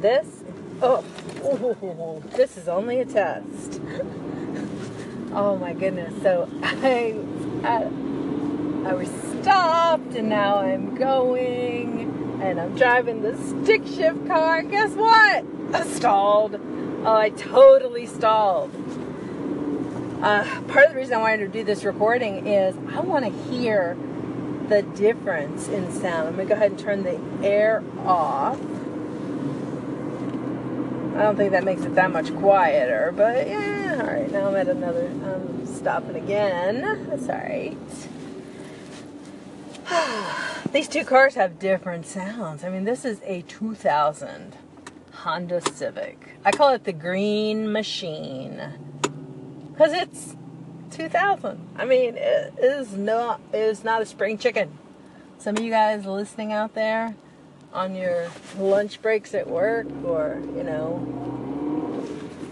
this, oh, this is only a test. oh my goodness. So I, I, I was stopped and now I'm going and I'm driving the stick shift car. Guess what? I stalled. Oh, I totally stalled. Uh, part of the reason I wanted to do this recording is I want to hear the difference in sound. I'm going to go ahead and turn the air off. I don't think that makes it that much quieter, but yeah, all right, now I'm at another, I'm stopping again. That's all right. These two cars have different sounds. I mean, this is a 2000 Honda Civic. I call it the green machine because it's 2000. I mean, it is not it is not a spring chicken. Some of you guys listening out there on your lunch breaks at work, or you know,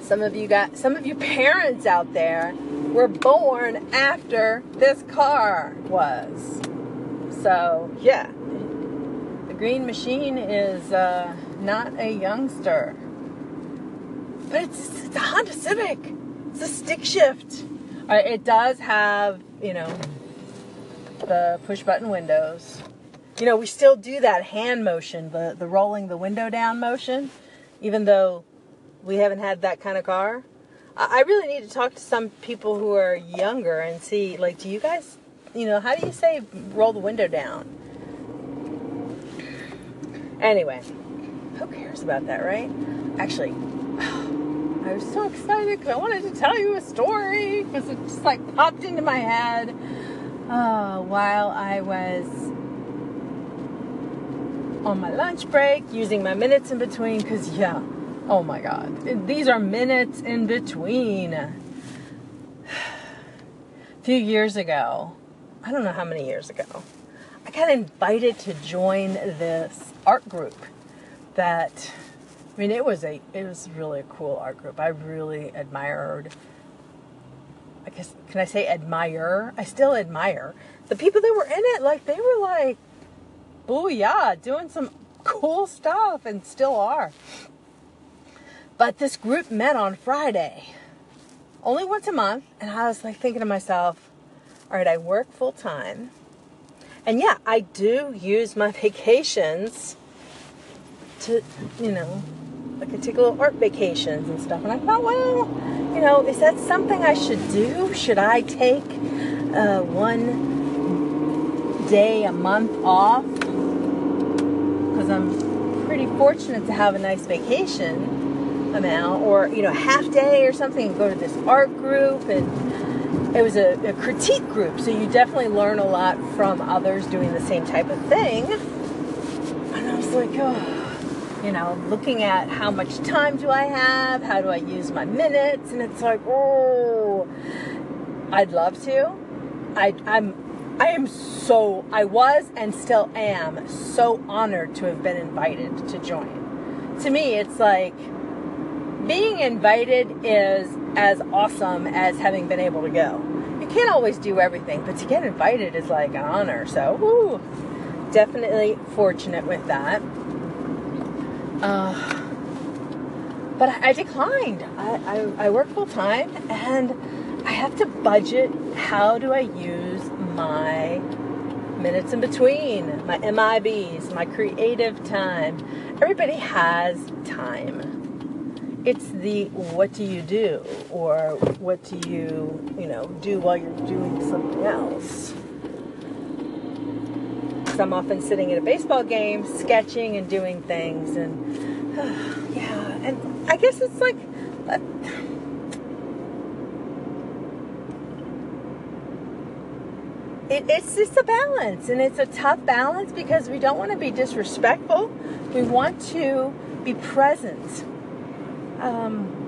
some of you got some of you parents out there were born after this car was. So yeah, the green machine is uh, not a youngster, but it's, it's a Honda Civic. It's a stick shift. It does have, you know, the push button windows. You know, we still do that hand motion, the, the rolling the window down motion, even though we haven't had that kind of car. I, really need to talk to some people who are younger and see, like, do you guys, you know, how do you say roll the window down? Anyway, who cares about that, right? Actually, I was so excited because I wanted to tell you a story because it just like popped into my head uh, while I was on my lunch break using my minutes in between because, yeah, oh my God, these are minutes in between. A few years ago, I don't know how many years ago, I got invited to join this art group that I mean, it was a it was really a cool art group. I really admired. I guess can I say admire? I still admire the people that were in it. Like they were like, oh yeah, doing some cool stuff and still are. But this group met on Friday, only once a month, and I was like thinking to myself, all right, I work full time, and yeah, I do use my vacations to, you know, like I take little art vacations and stuff. And I thought, well, you know, is that something I should do? Should I take uh, one day a month off? Because I'm pretty fortunate to have a nice vacation amount, or you know, half day or something, and go to this art group and it was a, a, critique group, so you definitely learn a lot from others doing the same type of thing. And I was like, oh, you know, looking at how much time do I have, how do I use my minutes, and it's like, oh, I'd love to. I, I'm, I am so, I was and still am so honored to have been invited to join. To me, it's like being invited is as awesome as having been able to go. You can't always do everything, but to get invited is like an honor. So, definitely fortunate with that. Uh, but I, I declined. I, I, I work full time and I have to budget how do I use my minutes in between, my MIBs, my creative time. Everybody has time. It's the what do you do or what do you, you know, do while you're doing something else. So I'm often sitting at a baseball game, sketching and doing things, and uh, yeah, and I guess it's like. Uh, it, it's just a balance, and it's a tough balance because we don't want to be disrespectful. We want to be present. Um,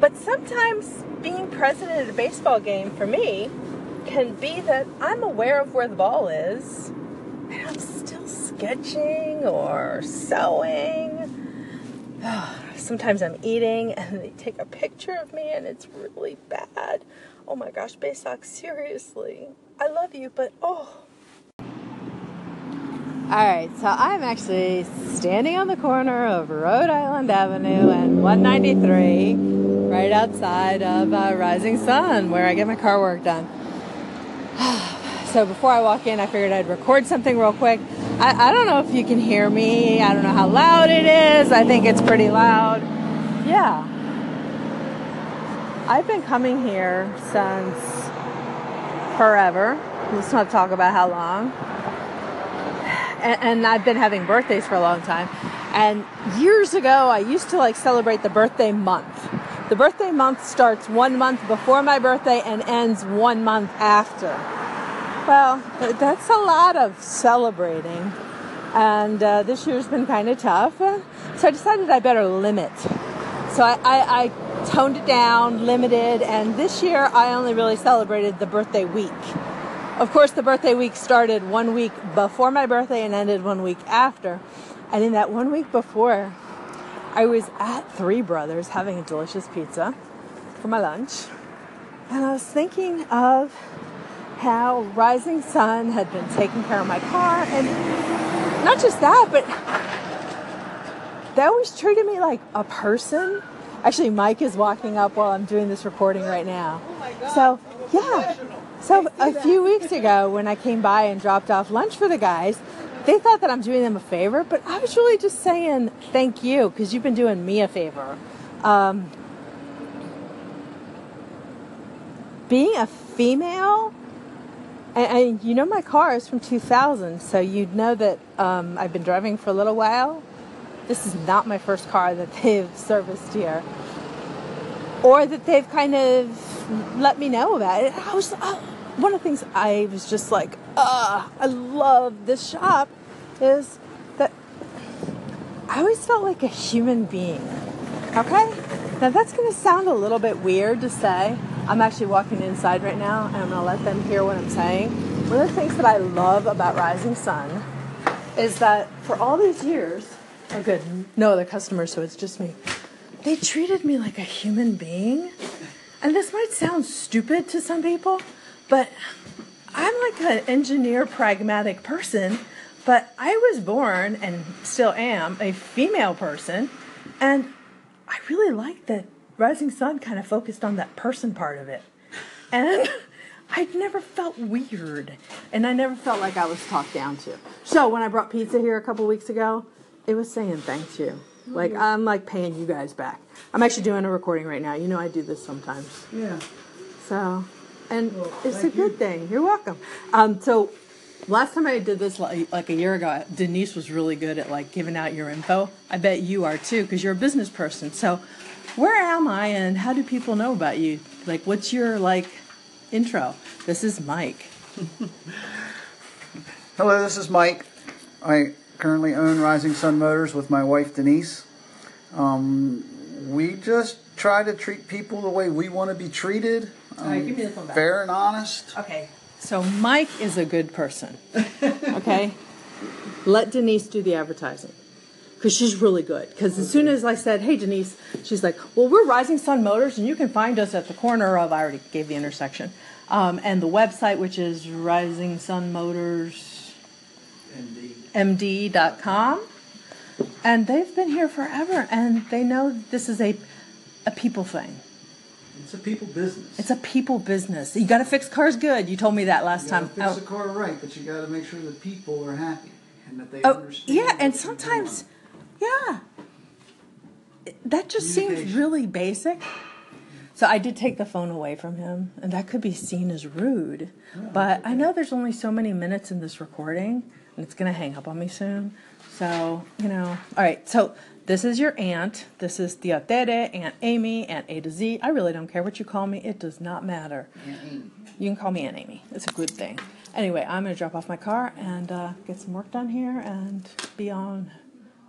but sometimes being present at a baseball game for me can be that I'm aware of where the ball is and I'm still sketching or sewing. Sometimes I'm eating and they take a picture of me and it's really bad. Oh my gosh, Baysock, seriously. I love you, but oh. All right, so I'm actually standing on the corner of Rhode Island Avenue and 193, right outside of uh, Rising Sun, where I get my car work done. so before I walk in, I figured I'd record something real quick. I, I don't know if you can hear me. I don't know how loud it is. I think it's pretty loud. Yeah. I've been coming here since forever. Let's not talk about how long and, and I've been having birthdays for a long time. And years ago, I used to like celebrate the birthday month. The birthday month starts one month before my birthday and ends one month after. Well, that's a lot of celebrating. And uh, this year's been kind of tough. So I decided I better limit. So I, I, I toned it down, limited, and this year I only really celebrated the birthday week. Of course, the birthday week started one week before my birthday and ended one week after. And in that one week before, I was at Three Brothers having a delicious pizza for my lunch. And I was thinking of how Rising Sun had been taking care of my car. And not just that, but they always treated me like a person. Actually, Mike is walking up while I'm doing this recording right now. So, yeah, so a few weeks ago, when I came by and dropped off lunch for the guys, they thought that I'm doing them a favor, but I was really just saying thank you because you've been doing me a favor. Um, being a female, and, and, you know my car is from 2000, so you'd know that um, I've been driving for a little while. This is not my first car that they've serviced here, or that they've kind of let me know about it. I was uh, one of the things I was just like, ah, I love this shop is that I always felt like a human being. Okay? Now that's going to sound a little bit weird to say. I'm actually walking inside right now and I'm going to let them hear what I'm saying. One of the things that I love about Rising Sun is that for all these years, oh good, no other customers, so it's just me. They treated me like a human being and this might sound stupid to some people, but I'm like an engineer, pragmatic person. But I was born and still am a female person, and I really like that Rising Sun kind of focused on that person part of it. And I'd never felt weird, and I never felt like I was talked down to. So when I brought pizza here a couple weeks ago, it was saying thank you. Like I'm like paying you guys back. I'm actually doing a recording right now. You know I do this sometimes. Yeah. So, and Well, it's a good you. thing. You're welcome. Um, so last time I did this like, like a year ago, Denise was really good at like giving out your info. I bet you are too because you're a business person. So where am I and how do people know about you? Like what's your like intro? This is Mike. Hello, this is Mike. I currently own Rising Sun Motors with my wife Denise. Um, we just try to treat people the way we want to be treated. Um, All right, give me the phone back. Fair and honest. Okay. So Mike is a good person. Okay? Let Denise do the advertising. Because she's really good. Because as soon as I said, hey, Denise, she's like, well, we're Rising Sun Motors, and you can find us at the corner of, I already gave the intersection, um, and the website, which is Rising Sun Motors md.com and they've been here forever and they know this is a a people thing It's a people business. it's a people business you got to fix cars good you told me that last you time fix Oh. the car right, but you got to make sure the people are happy and that they Oh, understand. yeah, and sometimes. Yeah, that just seems really basic. So I did take the phone away from him, and that could be seen as rude. But I know there's only so many minutes in this recording, and it's going to hang up on me soon. So, you know, all right, so this is your aunt. This is Tia Tere, Aunt Amy, Aunt A to Z. I really don't care what you call me, it does not matter. You can call me Aunt Amy. It's a good thing. Anyway, I'm going to drop off my car and uh, get some work done here and be on,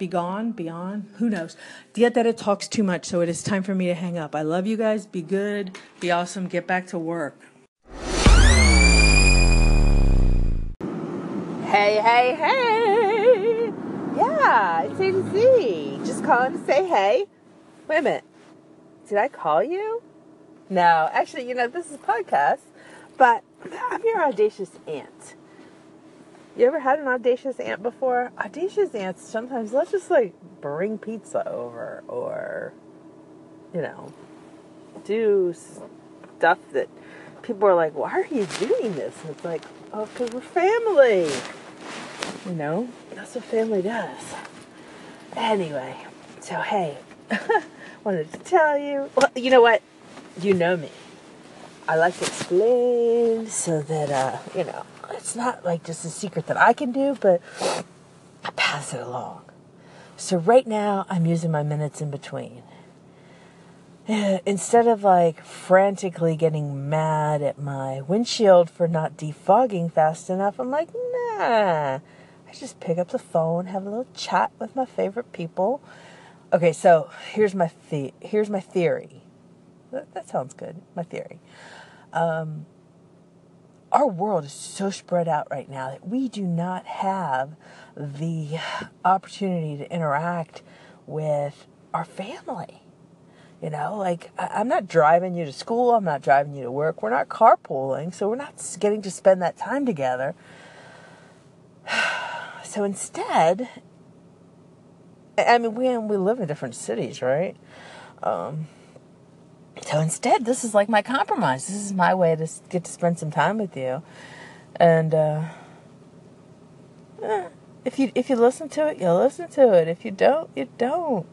be gone, beyond. Who knows? Tia Tere talks too much, so it is time for me to hang up. I love you guys. Be good. Be awesome. Get back to work. Hey, hey, hey! Yeah, it's A to Z. Just calling to say hey. Wait a minute. Did I call you? No, actually, you know, this is a podcast, but I'm your audacious aunt. You ever had an audacious aunt before? Audacious aunts sometimes let's just like bring pizza over or you know do stuff that people are like, why are you doing this? And it's like, oh, because we're family. You know, that's what family does. Anyway, so hey, wanted to tell you. Well, you know what? You know me. I like to explain so that, uh, you know, it's not like just a secret that I can do, but I pass it along. So right now, I'm using my minutes in between. Instead of like frantically getting mad at my windshield for not defogging fast enough, I'm like, nah. I just pick up the phone, have a little chat with my favorite people. Okay, so here's my the- here's my theory. That, that sounds good. My theory. Um, our world is so spread out right now that we do not have the opportunity to interact with our family. You know, like I, am not driving you to school, I'm not driving you to work, we're not carpooling, so we're not getting to spend that time together. So instead, I mean, we we live in different cities, right? Um, so instead, this is like my compromise. This is my way to get to spend some time with you. And uh, eh, if you if you listen to it, you'll listen to it. If you don't, you don't.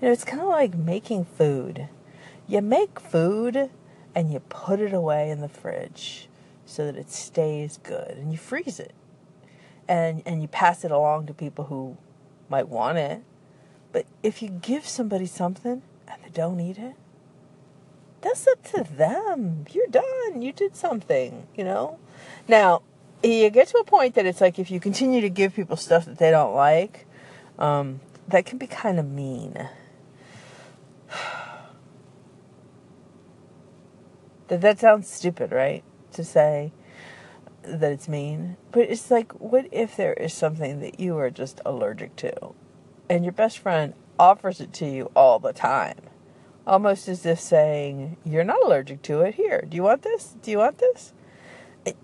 You know, it's kind of like making food. You make food and you put it away in the fridge so that it stays good, and you freeze it, and and you pass it along to people who might want it. But if you give somebody something and they don't eat it, that's up to them. You're done. You did something, you know? Now, you get to a point that it's like if you continue to give people stuff that they don't like, um, that can be kind of mean. that that sounds stupid, right? To say that it's mean, but it's like, what if there is something that you are just allergic to, and your best friend offers it to you all the time? Almost as if saying, You're not allergic to it. Here, do you want this? Do you want this?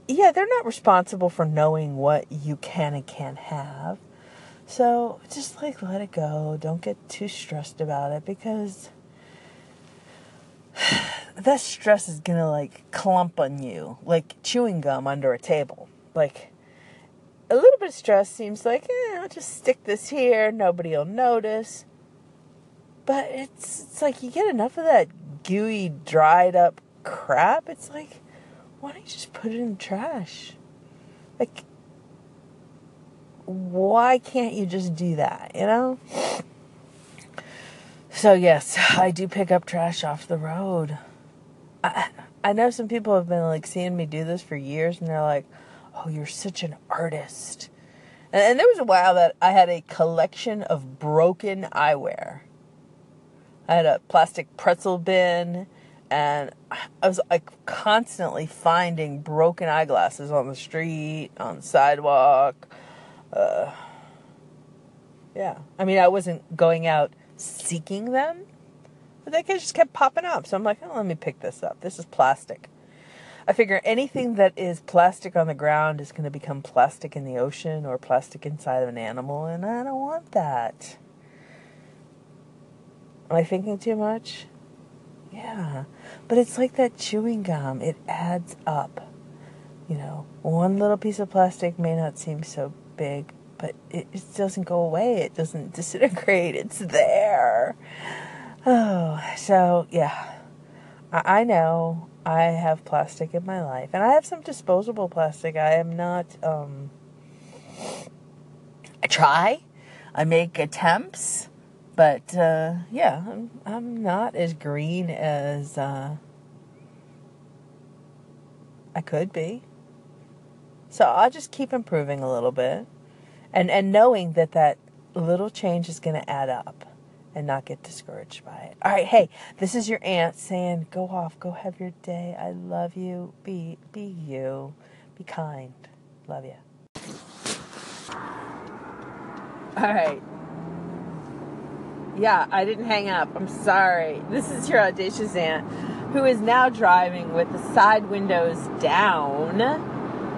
Yeah, they're not responsible for knowing what you can and can't have. So just like let it go. Don't get too stressed about it because that stress is gonna like clump on you like chewing gum under a table. Like a little bit of stress seems like, eh, I'll just stick this here, nobody will notice. But it's it's like you get enough of that gooey, dried up crap. It's like, why don't you just put it in the trash? Like, why can't you just do that? You know. So yes, I do pick up trash off the road. I I know some people have been like seeing me do this for years, and they're like, "Oh, you're such an artist." And, and there was a while that I had a collection of broken eyewear. I had a plastic pretzel bin, and I was like constantly finding broken eyeglasses on the street, on the sidewalk. Uh, yeah, I mean, I wasn't going out seeking them, but they just kept popping up. So I'm like, oh, let me pick this up. This is plastic. I figure anything that is plastic on the ground is going to become plastic in the ocean or plastic inside of an animal, and I don't want that. Am I thinking too much? Yeah. But it's like that chewing gum, it adds up. You know, one little piece of plastic may not seem so big, but it, it doesn't go away. It doesn't disintegrate. It's there. Oh, so yeah. I, I know I have plastic in my life, and I have some disposable plastic. I am not, um, I try, I make attempts but uh, yeah, I'm, I'm not as green as uh, I could be. So I'll just keep improving a little bit, and and knowing that that little change is going to add up, and not get discouraged by it. All right, hey, this is your aunt saying, "Go off, go have your day. I love you. Be be you. Be kind. Love you." All right. Yeah, I didn't hang up. I'm sorry. This is your audacious aunt who is now driving with the side windows down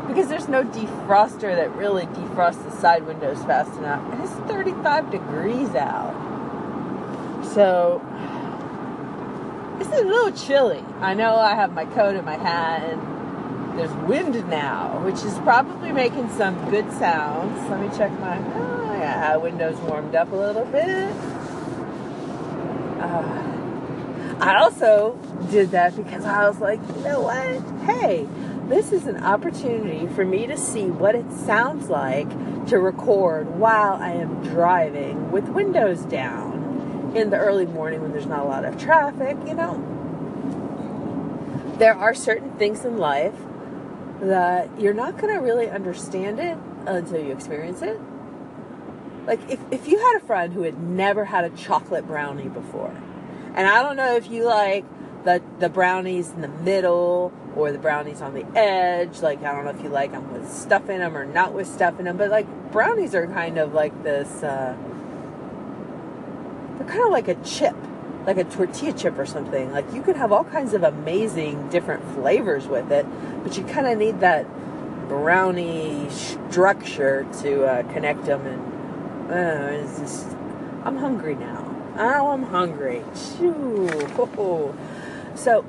because there's no defroster that really defrosts the side windows fast enough. And it's 35 degrees out. So it's a little chilly. I know I have my coat and my hat and there's wind now, which is probably making some good sounds. Let me check my oh yeah, windows warmed up a little bit. Uh, I also did that because I was like, you know what? Hey, this is an opportunity for me to see what it sounds like to record while I am driving with windows down in the early morning when there's not a lot of traffic, you know. There are certain things in life that you're not going to really understand it until you experience it. Like if, if you had a friend who had never had a chocolate brownie before, and I don't know if you like the the brownies in the middle or the brownies on the edge. Like I don't know if you like them with stuff in them or not with stuff in them, but like brownies are kind of like this. Uh, they're kind of like a chip, like a tortilla chip or something. Like you could have all kinds of amazing different flavors with it, but you kind of need that brownie structure to uh, connect them. And uh, just, I'm hungry now. Oh, I'm hungry. Shoo. So,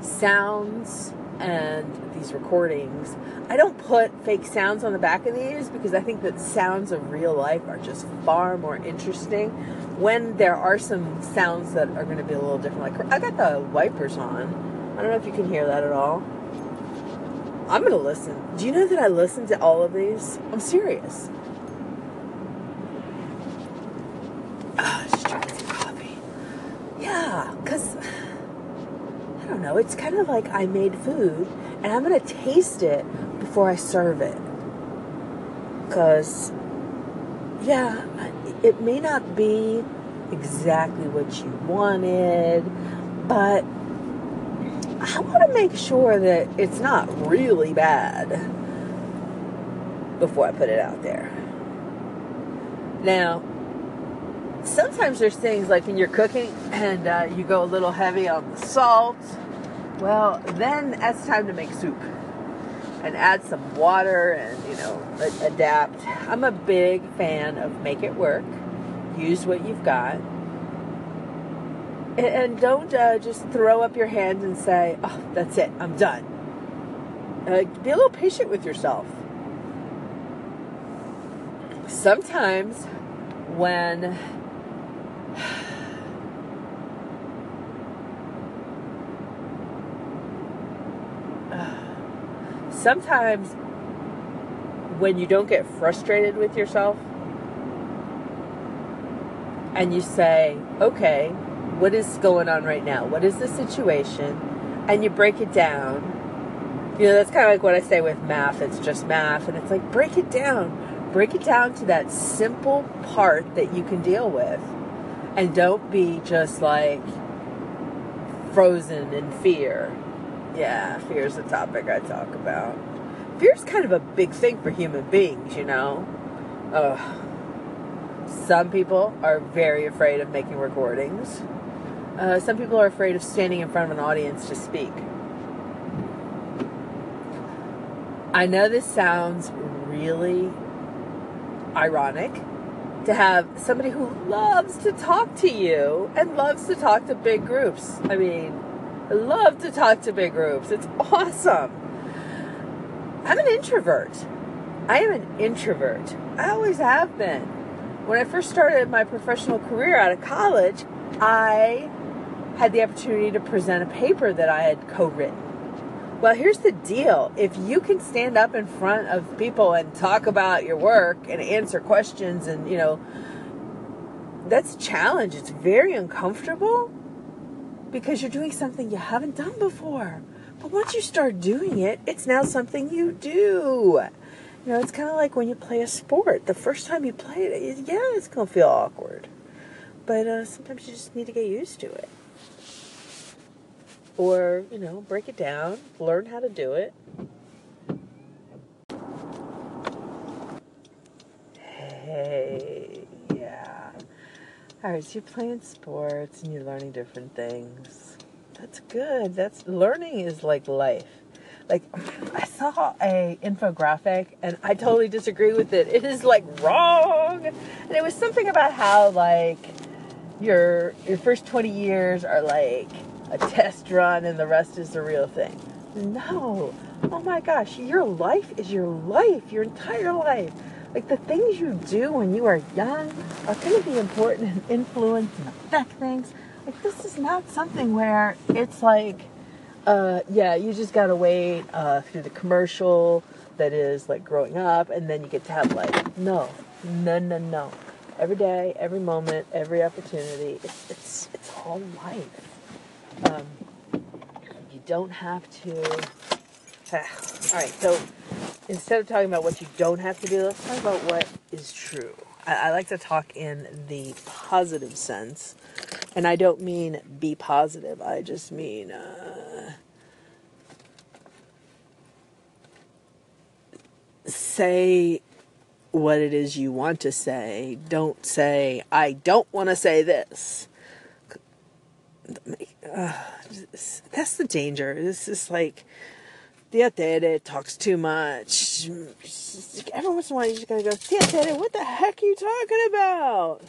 sounds and these recordings, I don't put fake sounds on the back of these because I think that sounds of real life are just far more interesting when there are some sounds that are going to be a little different. Like, I got the wipers on. I don't know if you can hear that at all. I'm going to listen. Do you know that I listen to all of these? I'm serious. Ah, just drinking some coffee. Yeah, because I don't know. It's kind of like I made food and I'm going to taste it before I serve it. Because, yeah, it may not be exactly what you wanted, but I want to make sure that it's not really bad before I put it out there. Now, sometimes there's things like when you're cooking and uh, you go a little heavy on the salt. Well, then it's time to make soup and add some water and you know adapt. I'm a big fan of make it work. Use what you've got. And don't uh, just throw up your hands and say, "Oh, that's it. I'm done." Uh, be a little patient with yourself. Sometimes when sometimes when you don't get frustrated with yourself and you say, okay, what is going on right now? What is the situation? And you break it down. You know, that's kind of like what I say with math. It's just math. And it's like, break it down. Break it down to that simple part that you can deal with. And don't be just like frozen in fear. Yeah, fear is the topic I talk about. Fear is kind of a big thing for human beings, you know. Uh, some people are very afraid of making recordings. Uh, some people are afraid of standing in front of an audience to speak. I know this sounds really ironic to have somebody who loves to talk to you and loves to talk to big groups. I mean, I love to talk to big groups. It's awesome. I'm an introvert. I am an introvert. I always have been. When I first started my professional career out of college, I had the opportunity to present a paper that I had co written. Well, here's the deal if you can stand up in front of people and talk about your work and answer questions, and you know, that's a challenge. It's very uncomfortable because you're doing something you haven't done before. But once you start doing it, it's now something you do. You know, it's kind of like when you play a sport. The first time you play it, yeah, it's going to feel awkward. But uh, sometimes you just need to get used to it. Or, you know, break it down, learn how to do it. Hey, yeah. All right, so you're playing sports and you're learning different things. That's good. That's learning is like life. like I saw a infographic and I totally disagree with it. It is like wrong. And it was something about how like your your first 20 years are like a test run and the rest is the real thing. No. Oh my gosh, your life is your life, your entire life. Like the things you do when you are young are going to be important and influence and affect things. Like this is not something where it's like uh, yeah, you just gotta wait uh, through the commercial that is like growing up, and then you get to have like no, no, no, no. Every day, every moment, every opportunity. It's it's it's all life. Um, you don't have to. all right, so instead of talking about what you don't have to do, let's talk about what is true. I, I like to talk in the positive sense, and I don't mean be positive. I just mean. Uh, say what it is you want to say. Don't say, I don't want to say this. Uh, that's the danger. This is like, Tia Tere talks too much. Every once in a while, you just gotta go, Tia Tere, what the heck are you talking about?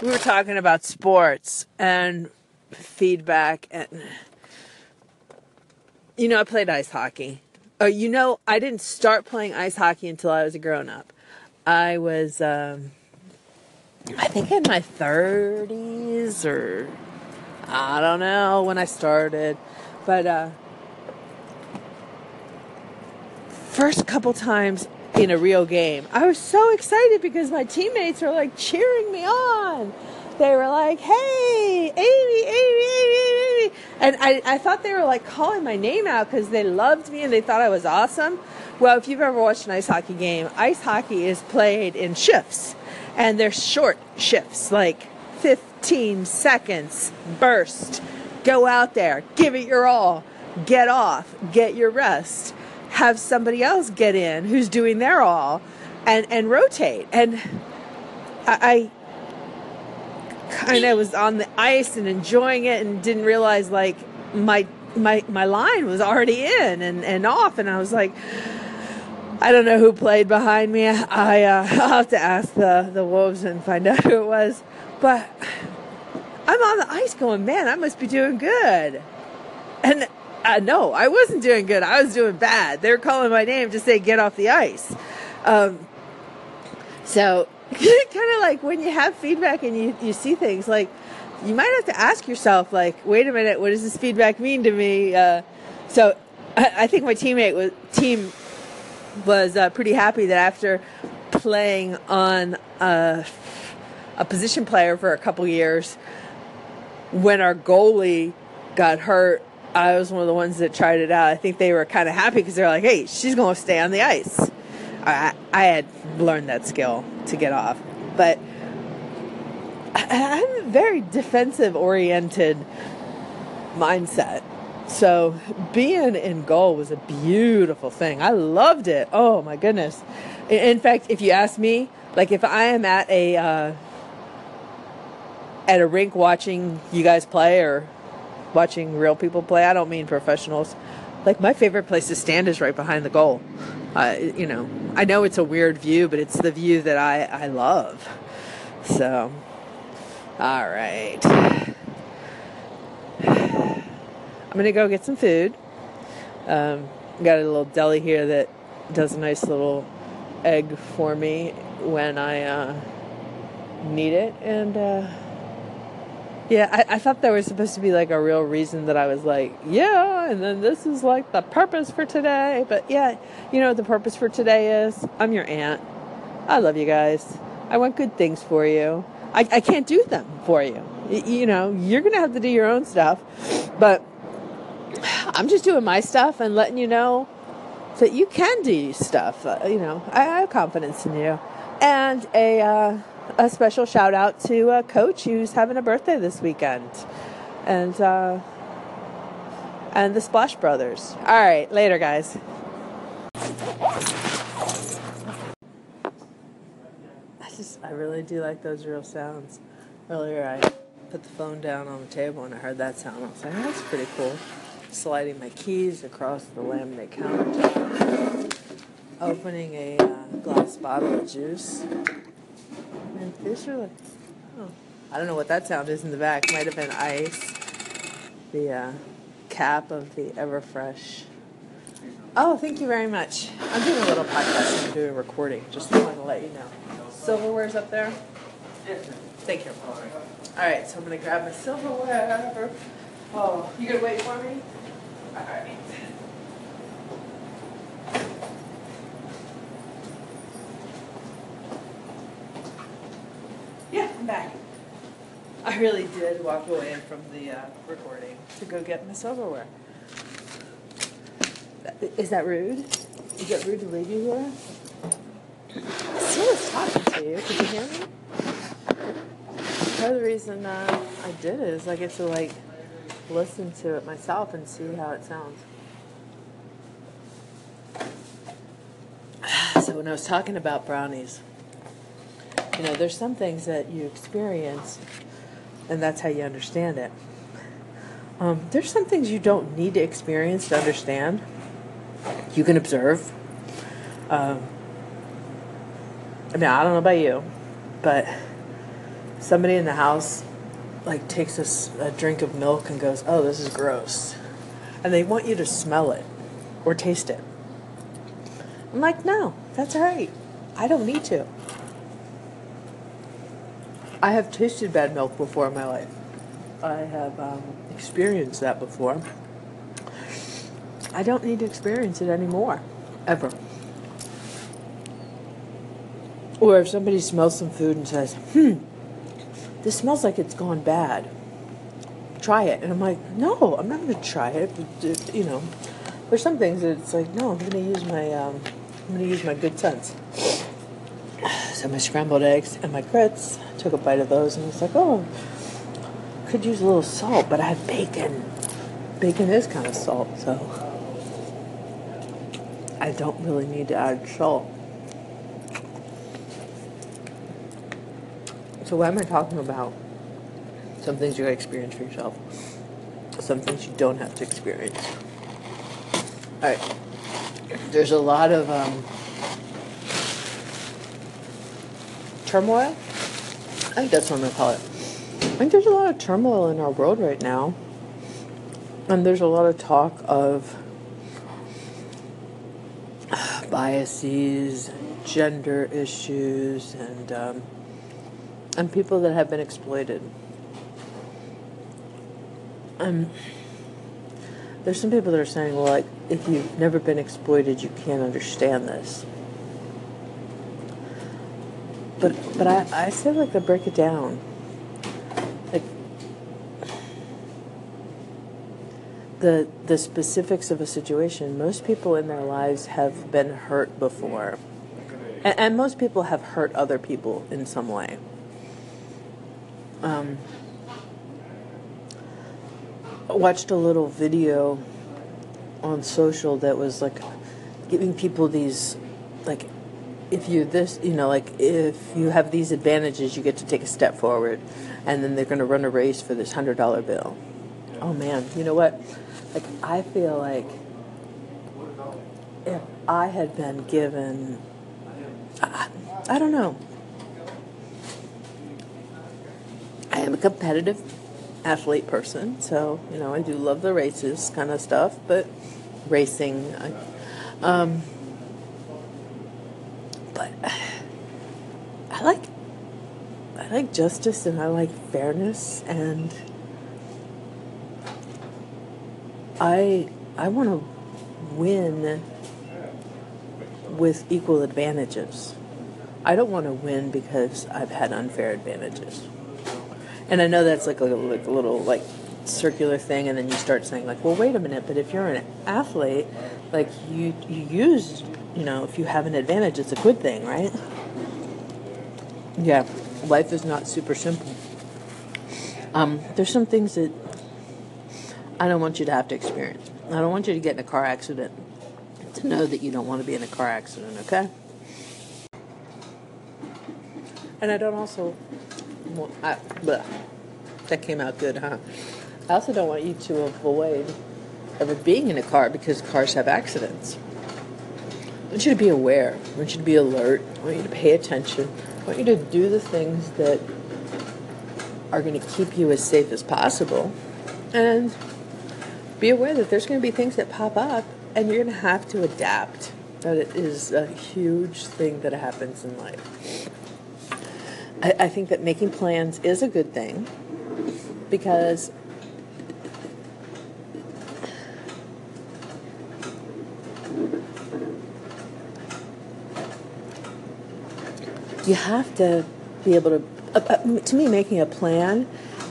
We were talking about sports and feedback, and you know, I played ice hockey Oh, you know, I didn't start playing ice hockey until I was a grown up. I was, um, I think, in my 30s or I don't know when I started. But uh, first couple times in a real game, I was so excited because my teammates were like cheering me on. They were like, hey, Amy, Amy, Amy, Amy. And I, I thought they were like calling my name out because they loved me and they thought I was awesome. Well, if you've ever watched an ice hockey game, ice hockey is played in shifts. And they're short shifts, like 15 seconds burst. Go out there, give it your all, get off, get your rest, have somebody else get in who's doing their all, and, and rotate. And I, kind of was on the ice and enjoying it and didn't realize like my my my line was already in and, and off and I was like I don't know who played behind me. I uh, I'll have to ask the the wolves and find out who it was. But I'm on the ice going, man, I must be doing good. And uh, no, I wasn't doing good. I was doing bad. They were calling my name to say get off the ice. Um, so kind of like when you have feedback and you, you see things like you might have to ask yourself like wait a minute what does this feedback mean to me uh, so I, I, think my teammate was team was uh, pretty happy that after playing on a, a position player for a couple years when our goalie got hurt I was one of the ones that tried it out. I think they were kind of happy because they're like, "Hey, she's going to stay on the ice." I, I had learned that skill to get off, but I'm very defensive oriented mindset. So being in goal was a beautiful thing. I loved it. Oh my goodness. In fact, if you ask me, like if I am at a uh, at a rink watching you guys play or watching real people play, I don't mean professionals. Like my favorite place to stand is right behind the goal. Uh, you know, I know it's a weird view, but it's the view that I, I love. So, all right. I'm going to go get some food. Um, got a little deli here that does a nice little egg for me when I uh, need it. And, uh, yeah, I, I thought there was supposed to be like a real reason that I was like, yeah, and then this is like the purpose for today. But yeah, you know what the purpose for today is? I'm your aunt. I love you guys. I want good things for you. I, I can't do them for you. Y- you know, you're going to have to do your own stuff. But I'm just doing my stuff and letting you know that you can do stuff. Uh, you know, I, I have confidence in you. And a, uh, a special shout out to a coach who's having a birthday this weekend, and uh, and the Splash Brothers. All right, later, guys. I just I really do like those real sounds. Earlier, I put the phone down on the table and I heard that sound. I was like, oh, that's pretty cool. sliding my keys across the laminate countertop, opening a uh, glass bottle of juice. And these are like, oh, I don't know what that sound is in the back. Might have been ice. The uh, cap of the Everfresh. Oh, thank you very much. I'm doing a little podcast. I'm doing a recording. Just wanted to let you know. Silverware's up there. Thank you. All right, so I'm gonna grab my silverware. Oh, you gonna wait for me? All right. Yeah, I'm back. I really did walk away from the uh, recording to go get my silverware. Is that rude? Is that rude to leave you here? I still was talking to you. Could you hear me? Part of the reason uh, I did it is I get to like listen to it myself and see how it sounds. So when I was talking about brownies, you know, there's some things that you experience, and that's how you understand it. Um, there's some things you don't need to experience to understand. You can observe. Um, I mean, I don't know about you, but somebody in the house like takes a drink of milk and goes, "Oh, this is gross," and they want you to smell it or taste it. I'm like, no, that's all right. I don't need to. I have tasted bad milk before in my life. I have um, experienced that before. I don't need to experience it anymore, ever. Or if somebody smells some food and says, hmm, this smells like it's gone bad, try it. And I'm like, no, I'm not going to try it. It- You know, there's some things that it's like, no, I'm going to use my, um, I'm going to use my good sense. So my scrambled eggs and my grits, took a bite of those and it's like, oh, could use a little salt, but I have bacon. Bacon is kind of salt, so I don't really need to add salt. So why am I talking about some things you gotta experience for yourself? Some things you don't have to experience. Alright. There's a lot of um, turmoil. I think that's what I'm gonna call it. I think there's a lot of turmoil in our world right now. And there's a lot of talk of biases, gender issues, and um, and people that have been exploited. Um, there's some people that are saying, well, like, if you've never been exploited, you can't understand this. But but I, I say like to break it down. Like the the specifics of a situation, most people in their lives have been hurt before. And, and most people have hurt other people in some way. Um, watched a little video on social that was like giving people these like if you this you know like if you have these advantages you get to take a step forward and then they're going to run a race for this hundred dollar bill. Oh man you know what? Like i feel like if i had been given i, I don't know. I am a competitive athlete person so you know i do love the races kind of stuff but racing I, um I like I like justice and I like fairness and I I want to win with equal advantages. I don't want to win because I've had unfair advantages. And I know that's like a, like a little like circular thing and then you start saying like, well wait a minute, but if you're an athlete, like you you use, you know, if you have an advantage it's a good thing, right? Yeah, life is not super simple. Um, there's some things that I don't want you to have to experience. I don't want you to get in a car accident to know that you don't want to be in a car accident, okay? And I don't also, well, I, bleh, that came out good, huh? I also don't want you to avoid ever being in a car because cars have accidents. Want you to be aware. I want you to be alert. I want you to pay attention. I want you to do the things that are going to keep you as safe as possible. And be aware that there's going to be things that pop up and you're going to have to adapt. That is a huge thing that happens in life. I, I think that making plans is a good thing because you have to be able to. Uh, uh, to me, making a plan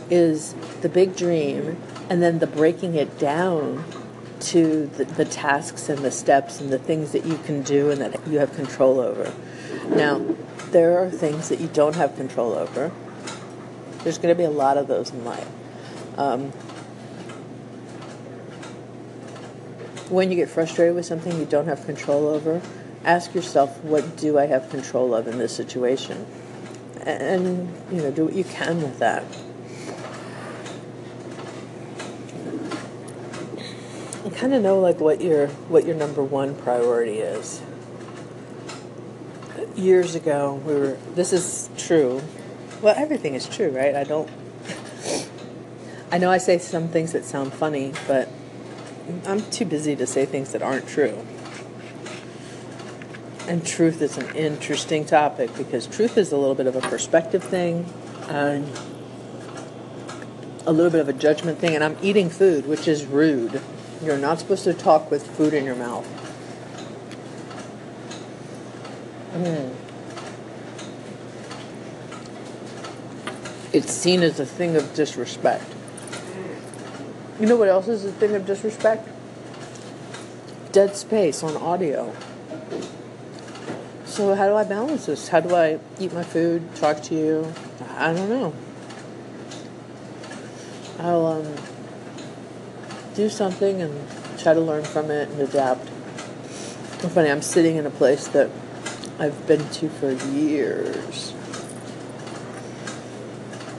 is the big dream, and then the breaking it down to the, the, tasks and the steps and the things that you can do and that you have control over. Now, there are things that you don't have control over. There's going to be a lot of those in life. Um, when you get frustrated with something you don't have control over, ask yourself, what do I have control of in this situation? And, you know, do what you can with that. And kind of know like what your what your number one priority is. Years ago, we were. This is true. Well, everything is true, right? I don't. I know I say some things that sound funny, but I'm too busy to say things that aren't true. And truth is an interesting topic because truth is a little bit of a perspective thing and a little bit of a judgment thing. And I'm eating food, which is rude. You're not supposed to talk with food in your mouth. Mm. It's seen as a thing of disrespect. You know what else is a thing of disrespect? Dead space on audio. So how do I balance this? How do I eat my food, talk to you? I don't know. I'll um, do something and try to learn from it and adapt. It's funny, I'm sitting in a place that I've been to for years.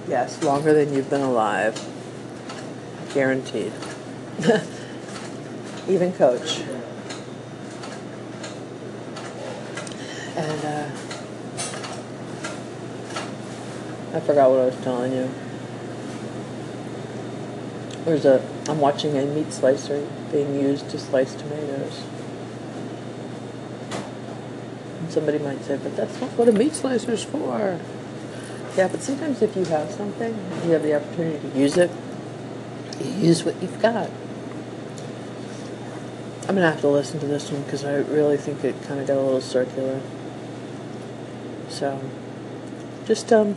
Yes, longer than you've been alive. Guaranteed. Even coach. And uh, I forgot what I was telling you. There's a I'm watching a meat slicer being used to slice tomatoes. And somebody might say, but that's not what a meat slicer is for. Yeah, but sometimes if you have something, you have the opportunity to use it, you use what you've got. I'm gonna have to listen to this one because I really think it kind of got a little circular. So, just um,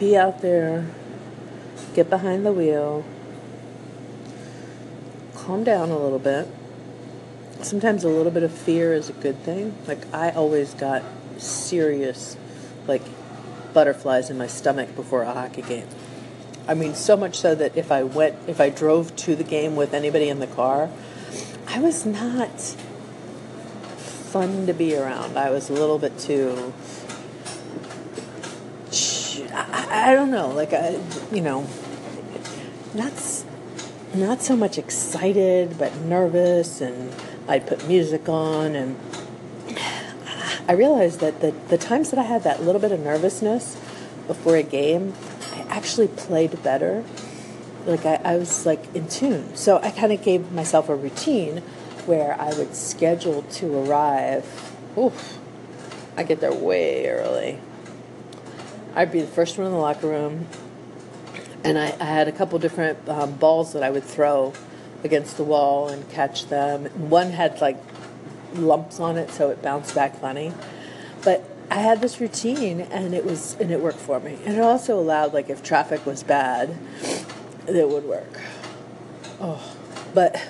be out there, get behind the wheel, calm down a little bit. Sometimes a little bit of fear is a good thing. Like I always got serious, like butterflies in my stomach before a hockey game. I mean, so much so that if I went, if I drove to the game with anybody in the car, I was not fun to be around. I was a little bit too. I, don't know, like I, you know, not not so much excited, but nervous, and I'd put music on, and I realized that the the times that I had that little bit of nervousness before a game, I actually played better like I, I was like in tune. So I kind of gave myself a routine where I would schedule to arrive. Oof, I get there way early. I'd be the first one in the locker room, and I, I had a couple different um, balls that I would throw against the wall and catch them. One had like lumps on it, so it bounced back funny. But I had this routine, and it was and it worked for me. And it also allowed like if traffic was bad, that would work. Oh, but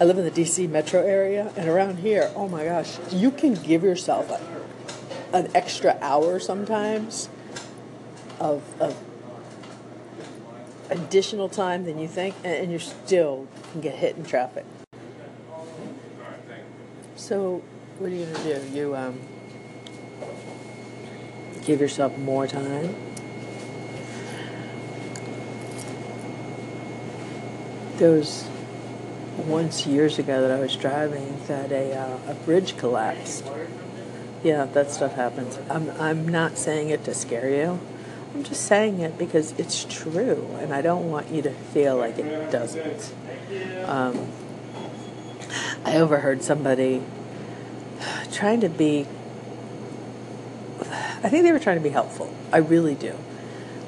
I live in the DC metro area, and around here, oh my gosh, you can give yourself a, an extra hour sometimes of, of additional time than you think, and, and you still can get hit in traffic. So, what are you to do? You um, give yourself more time there was once years ago that I was driving that a uh, a bridge collapsed. Yeah, that stuff happens. I'm I'm not saying it to scare you. I'm just saying it because it's true, and I don't want you to feel like it doesn't. Um, I overheard somebody trying to be. I think they were trying to be helpful. I really do,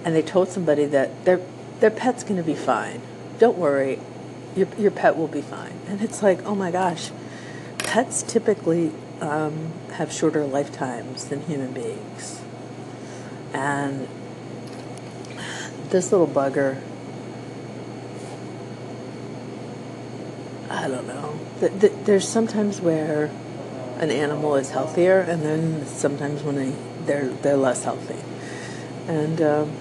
and they told somebody that their their pet's going to be fine. Don't worry, your your pet will be fine. And it's like, oh my gosh, pets typically um, have shorter lifetimes than human beings, and this little bugger. I don't know. There's sometimes where an animal is healthier, and then sometimes when they they're they're less healthy. And um,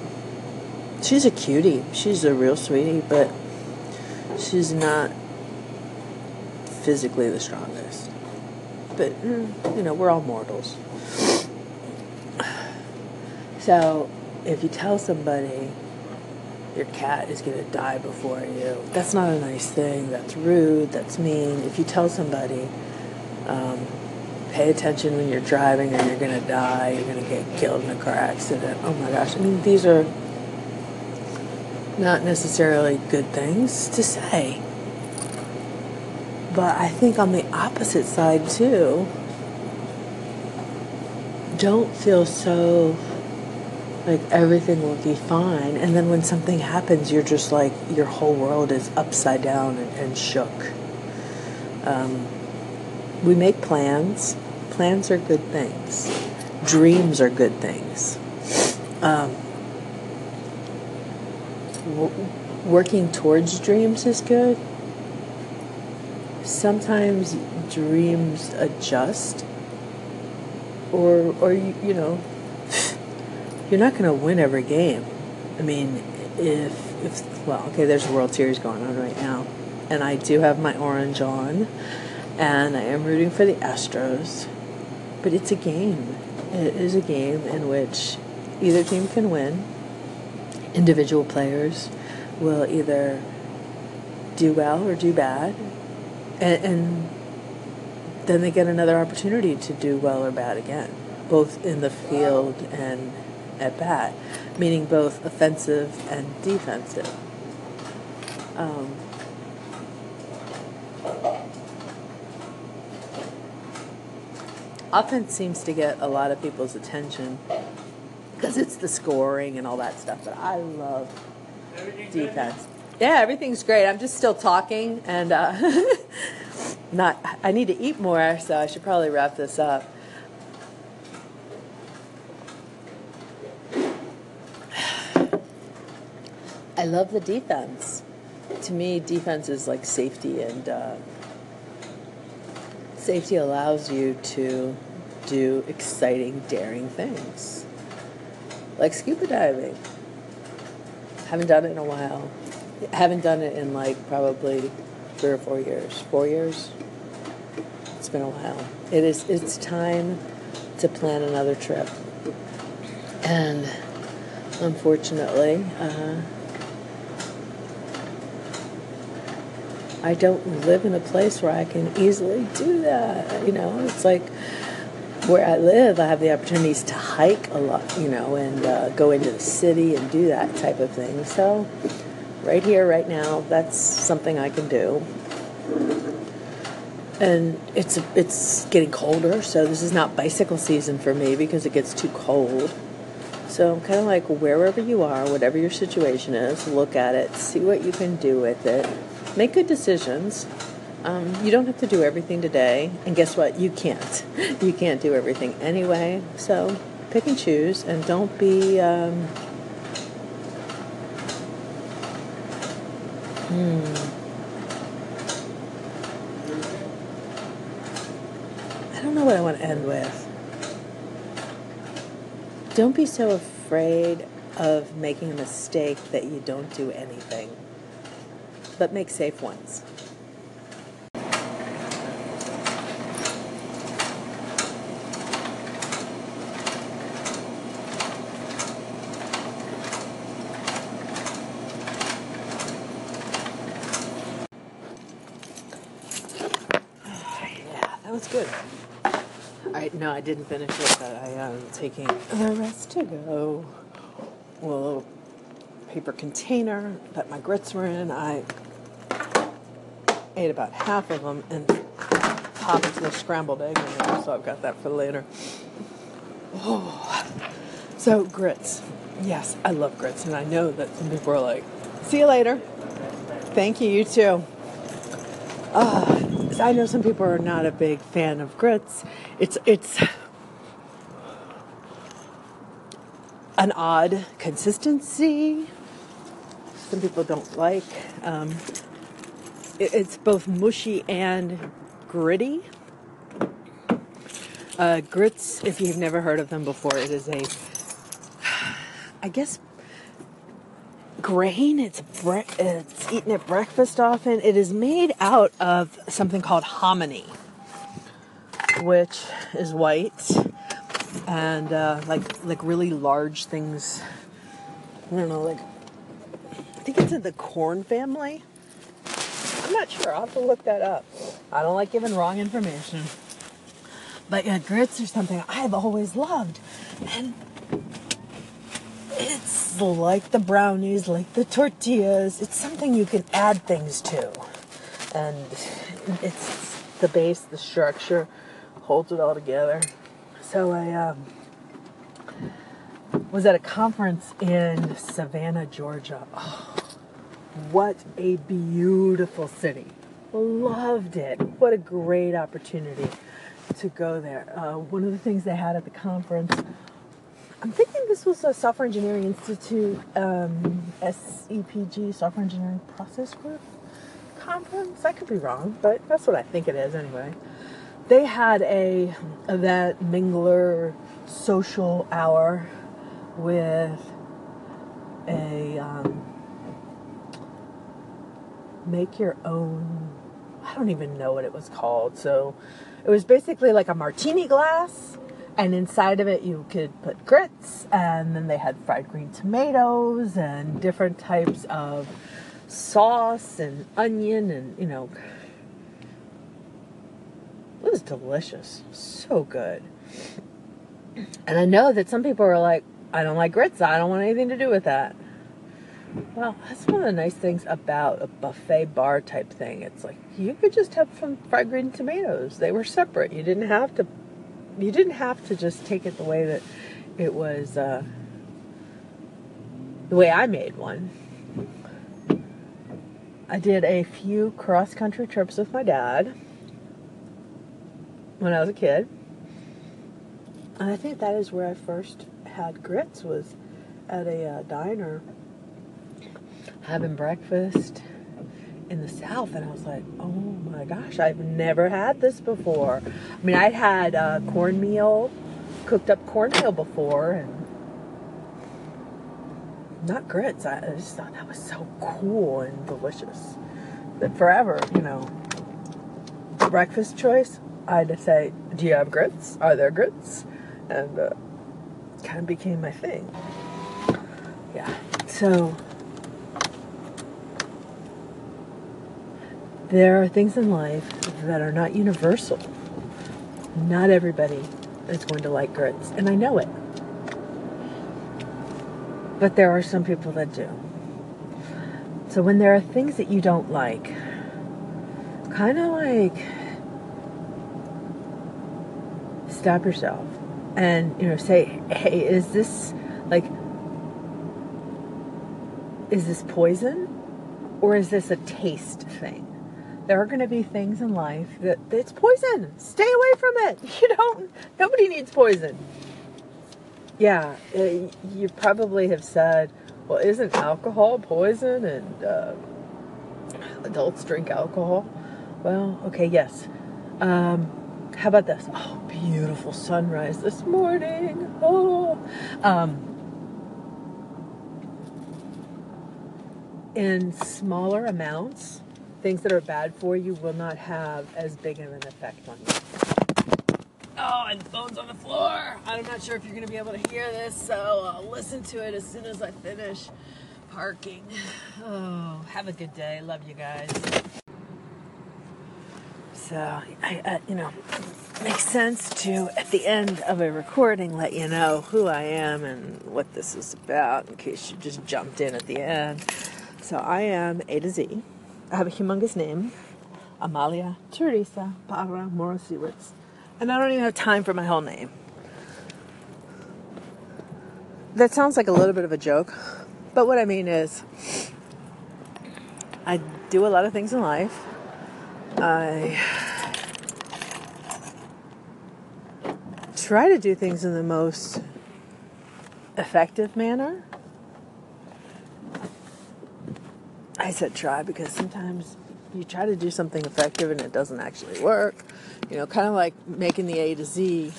she's a cutie. She's a real sweetie, but she's not physically the strongest. But mm, you know, we're all mortals. So if you tell somebody your cat is going to die before you, that's not a nice thing. That's rude. That's mean. If you tell somebody, um, pay attention when you're driving or you're going to die, you're going to get killed in a car accident. Oh my gosh. I mean, these are not necessarily good things to say. But I think on the opposite side, too, don't feel so like everything will be fine. And then when something happens, you're just like, your whole world is upside down and, and shook. Um, we make plans. Plans are good things. Dreams are good things. Um, working towards dreams is good. Sometimes dreams adjust, or or you, you know, you're not going to win every game. I mean, if if well, okay, there's a World Series going on right now, and I do have my orange on, and I am rooting for the Astros, but it's a game. It is a game in which either team can win. Individual players will either do well or do bad, and, and then they get another opportunity to do well or bad again, both in the field and at bat, meaning both offensive and defensive. Um, offense seems to get a lot of people's attention because it's the scoring and all that stuff, but I love defense. Yeah, everything's great. I'm just still talking and uh, not. I need to eat more, so I should probably wrap this up. I love the defense. To me, defense is like safety, and uh, safety allows you to do exciting, daring things, like scuba diving. Haven't done it in a while. Haven't done it in like probably three or four years. Four years. It's been a while. It is. It's time to plan another trip, and unfortunately. Uh, I don't live in a place where I can easily do that. You know, it's like where I live, I have the opportunities to hike a lot, you know, and uh, go into the city and do that type of thing. So, right here, right now, that's something I can do. And it's it's getting colder, so this is not bicycle season for me because it gets too cold. So I'm kind of like wherever you are, whatever your situation is, look at it, see what you can do with it, make good decisions. Um, you don't have to do everything today, and guess what? You can't. You can't do everything anyway. So pick and choose, and don't be. Um, hmm. I don't know what I want to end with. Don't be so afraid of making a mistake that you don't do anything but make safe ones. that's good. I didn't finish it, but I am taking the rest to go. A little paper container that my grits were in. I ate about half of them and pop into the scrambled egg in there, so I've got that for later. Oh, so grits. Yes, I love grits, and I know that some people are like, "See you later." Thank you. You too. Uh, I know some people are not a big fan of grits. It's it's an odd consistency. Some people don't like. Um, it, it's both mushy and gritty. Uh, grits, if you've never heard of them before, it is a, I guess, grain. It's bre- it's eaten at breakfast often. It is made out of something called hominy, which is white and uh, like like really large things. I don't know, like I think it's in the corn family. I'm not sure. I'll have to look that up. I don't like giving wrong information. But yeah, grits are something I've always loved, and it's like the brownies, like the tortillas. It's something you can add things to. And it's the base, the structure, holds it all together. So I um, was at a conference in Savannah, Georgia. Oh, what a beautiful city. Loved it. What a great opportunity to go there. Uh, one of the things they had at the conference I'm thinking this was a Software Engineering Institute, um, SEPG, Software Engineering Process Group conference. I could be wrong, but that's what I think it is anyway. They had a event mingler social hour with a um, make your own. I don't even know what it was called. So it was basically like a martini glass and inside of it you could put grits and then they had fried green tomatoes and different types of sauce and onion and you know it was delicious. So good. And i know that some people are like i don't like grits. I don't want anything to do with that. Well that's one of the nice things about a buffet bar type thing. It's like you could just have some fried green tomatoes. They were separate. You didn't have to you didn't have to just take it the way that it was uh, the way I made one. I did a few cross country trips with my dad when I was a kid. And I think that is where I first had grits was at a uh, diner having breakfast in the South, and I was like, oh my gosh, I've never had this before. I mean, I'd had uh, cornmeal, cooked up cornmeal before, and not grits. I just thought that was so cool and delicious. That forever, you know, breakfast choice, I'd say, do you have grits? Are there grits? And uh, kind of became my thing. Yeah. So there are things in life that are not universal. Not everybody is going to like grits, and I know it. But there are some people that do. So when there are things that you don't like, kind of like stop yourself and you know say, "Hey, is this like is this poison or is this a taste thing?" There are going to be things in life that it's poison. Stay away from it. You don't. Nobody needs poison. Yeah, uh, you probably have said, "Well, isn't alcohol poison?" And uh, adults drink alcohol. Well, okay, yes. Um, how about this? Oh, beautiful sunrise this morning. Oh, um, in smaller amounts things that are bad for you will not have as big of an effect on you. Oh, and the phone's on the floor. I'm not sure if you're going to be able to hear this, so I'll listen to it as soon as I finish parking. Oh, have a good day. Love you guys. So, I, uh, you know, makes sense to, at the end of a recording, let you know who I am and what this is about in case you just jumped in at the end. So, I am A to Z. I have a humongous name Amalia Teresa Parra Morosiewicz. And I don't even have time for my whole name. That sounds like a little bit of a joke, but what I mean is, I do a lot of things in life. I try to do things in the most effective manner. I said try because sometimes you try to do something effective and it doesn't actually work. You know, kind of like making the A to Z.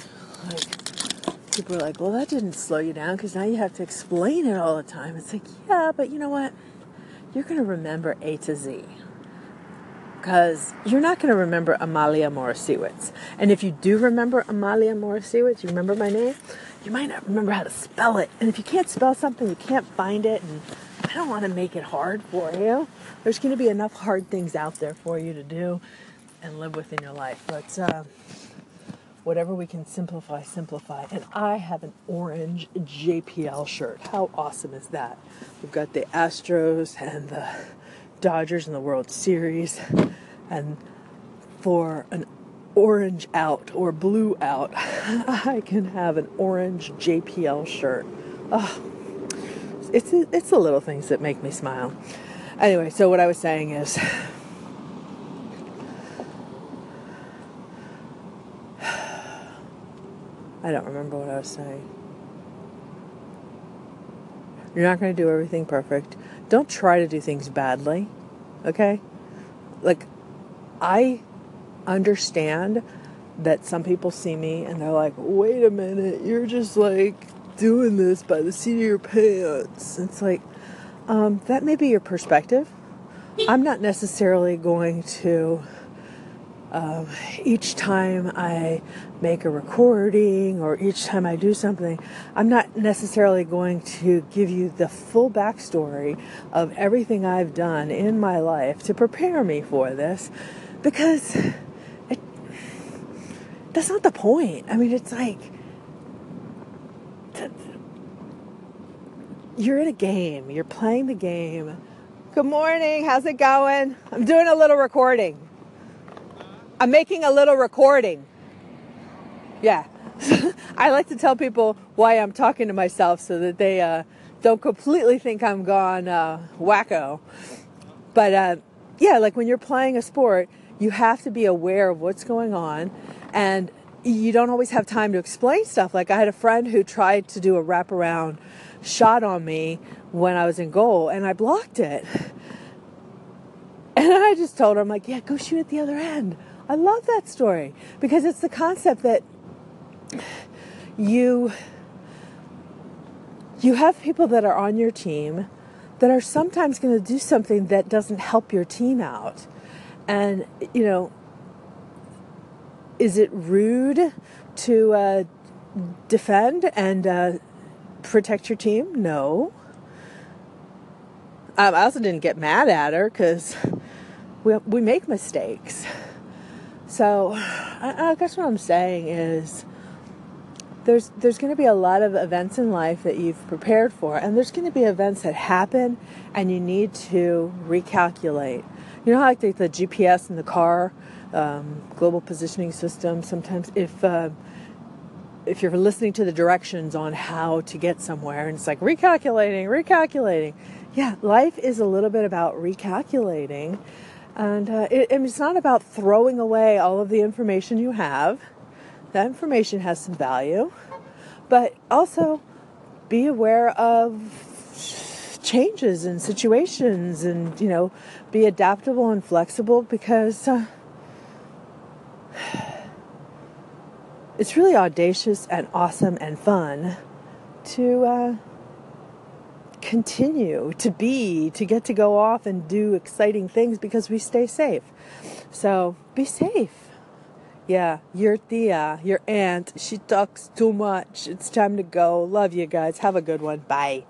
Like people are like, "Well, that didn't slow you down because now you have to explain it all the time." It's like, yeah, but you know what? You're going to remember A to Z because you're not going to remember Amalia Morosiewicz. And if you do remember Amalia Morosiewicz, you remember my name, you might not remember how to spell it. And if you can't spell something, you can't find it. And I don't want to make it hard for you. There's going to be enough hard things out there for you to do and live with in your life. But uh, whatever we can simplify, simplify. And I have an orange JPL shirt. How awesome is that? We've got the Astros and the Dodgers in the World Series. And for an orange out or blue out, I can have an orange JPL shirt. Oh, it's it's the little things that make me smile. Anyway, so what I was saying is I don't remember what I was saying. You're not going to do everything perfect. Don't try to do things badly. Okay? Like I understand that some people see me and they're like, "Wait a minute, you're just like doing this by the seat of your pants. It's like, um, that may be your perspective. I'm not necessarily going to, um, each time I make a recording or each time I do something, I'm not necessarily going to give you the full backstory of everything I've done in my life to prepare me for this because it, that's not the point. I mean, it's like, you're in a game, you're playing the game. Good morning, how's it going? I'm doing a little recording. I'm making a little recording. Yeah. I like to tell people why I'm talking to myself so that they uh, don't completely think I'm gone uh, wacko. But uh, yeah, like when you're playing a sport, you have to be aware of what's going on and you don't always have time to explain stuff. Like I had a friend who tried to do a wraparound shot on me when I was in goal and I blocked it. And I just told her, I'm like, yeah, go shoot at the other end. I love that story because it's the concept that you you have people that are on your team that are sometimes going to do something that doesn't help your team out. And you know, is it rude to uh, defend and uh, protect your team? No. I also didn't get mad at her because we, we make mistakes. So I, I guess what I'm saying is there's there's going to be a lot of events in life that you've prepared for, and there's going to be events that happen, and you need to recalculate. You know how like the, the GPS in the car, um, global positioning system. Sometimes if uh, if you're listening to the directions on how to get somewhere and it's like recalculating, recalculating. Yeah, life is a little bit about recalculating. And uh, it, it's not about throwing away all of the information you have. That information has some value. But also be aware of changes and situations and, you know, be adaptable and flexible because. Uh, it's really audacious and awesome and fun to uh, continue to be, to get to go off and do exciting things because we stay safe. So be safe. Yeah, your Tia, your aunt, she talks too much. It's time to go. Love you guys. Have a good one. Bye.